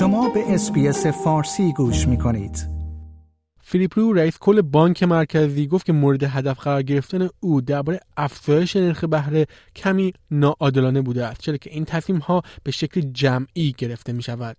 شما به SBS فارسی گوش می کنید. فیلیپ لو رئیس کل بانک مرکزی گفت که مورد هدف قرار گرفتن او درباره افزایش نرخ بهره کمی ناعادلانه بوده است چرا که این تصمیم ها به شکل جمعی گرفته می شود.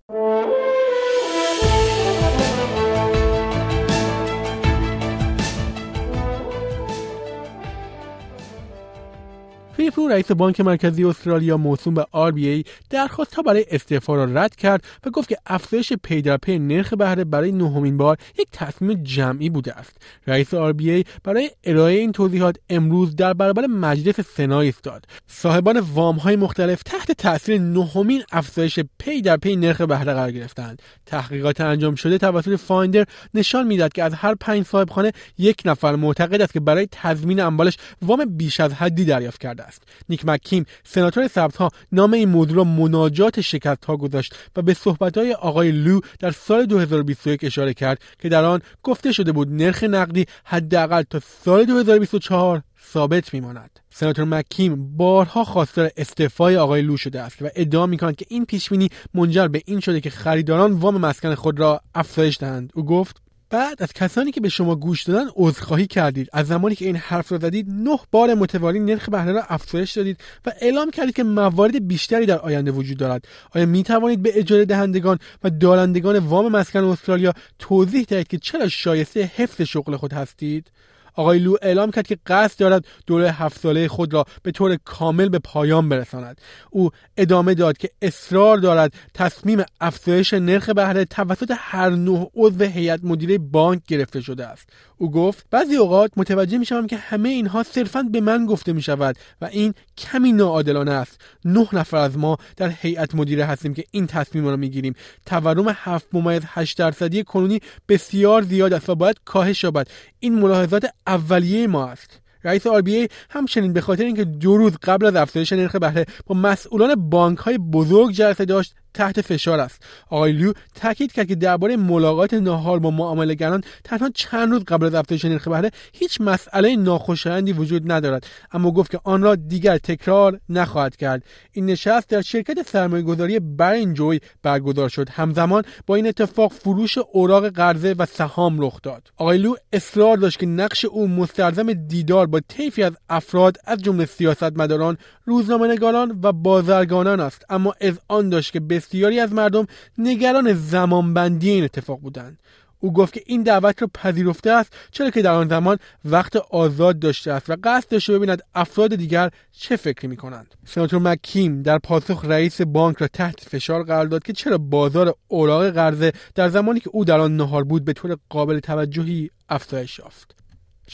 فیلیپ رئیس بانک مرکزی استرالیا موسوم به RBA درخواست ها برای استعفا را رد کرد و گفت که افزایش پی در پی نرخ بهره برای نهمین بار یک تصمیم جمعی بوده است. رئیس RBA برای ارائه این توضیحات امروز در برابر مجلس سنا ایستاد. صاحبان وام های مختلف تحت تاثیر نهمین افزایش پی در پی نرخ بهره قرار گرفتند. تحقیقات انجام شده توسط فایندر نشان می‌داد که از هر پنج صاحب خانه یک نفر معتقد است که برای تضمین اموالش وام بیش از حدی دریافت کرده نیک مکیم سناتور ها نام این موضوع را مناجات شکست ها گذاشت و به صحبت های آقای لو در سال 2021 اشاره کرد که در آن گفته شده بود نرخ نقدی حداقل تا سال 2024 ثابت میماند. سناتور مکیم بارها خواستار استعفای آقای لو شده است و ادعا می‌کند که این پیشبینی منجر به این شده که خریداران وام مسکن خود را افزایش دهند. او گفت بعد از کسانی که به شما گوش دادن عذرخواهی کردید. از زمانی که این حرف را زدید نه بار متوالی نرخ بهره را افزایش دادید و اعلام کردید که موارد بیشتری در آینده وجود دارد. آیا می توانید به اجاره دهندگان و دارندگان وام مسکن استرالیا توضیح دهید که چرا شایسته حفظ شغل خود هستید؟ آقای لو اعلام کرد که قصد دارد دوره هفت ساله خود را به طور کامل به پایان برساند. او ادامه داد که اصرار دارد تصمیم افزایش نرخ بهره توسط هر نوع عضو هیئت مدیره بانک گرفته شده است. او گفت بعضی اوقات متوجه می شوم که همه اینها صرفا به من گفته می شود و این کمی ناعادلانه است. نه نفر از ما در هیئت مدیره هستیم که این تصمیم را می گیریم تورم هفت ممیز هشت درصدی کنونی بسیار زیاد است و باید کاهش یابد. این ملاحظات اولیه ما است. رئیس آر همچنین به خاطر اینکه دو روز قبل از افزایش نرخ بهره با مسئولان بانک های بزرگ جلسه داشت تحت فشار است. آقای لیو تاکید کرد که درباره ملاقات ناهار با معاملهگران تنها چند روز قبل از افزایش نرخ بهره هیچ مسئله ناخوشایندی وجود ندارد اما گفت که آن را دیگر تکرار نخواهد کرد. این نشست در شرکت سرمایه گذاری برین جوی برگزار شد. همزمان با این اتفاق فروش اوراق قرضه و سهام رخ داد. آقای لو اصرار داشت که نقش او مستلزم دیدار با طیفی از افراد از جمله سیاستمداران روزنامهنگاران و بازرگانان است. اما آن داشت که بسیاری از مردم نگران زمانبندی این اتفاق بودند. او گفت که این دعوت را پذیرفته است چرا که در آن زمان وقت آزاد داشته است و قصد داشته ببیند افراد دیگر چه فکری می کنند سناتور مکیم در پاسخ رئیس بانک را تحت فشار قرار داد که چرا بازار اوراق قرضه در زمانی که او در آن نهار بود به طور قابل توجهی افزایش یافت.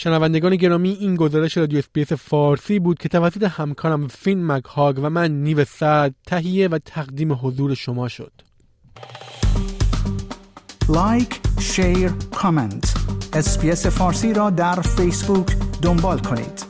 شنوندگان گرامی این گزارش رادیو SBS فارسی بود که توسط همکارم فین مکهاگ و من نیو سعد تهیه و تقدیم حضور شما شد. like، share، comment SBS فارسی را در فیسبوک دنبال کنید.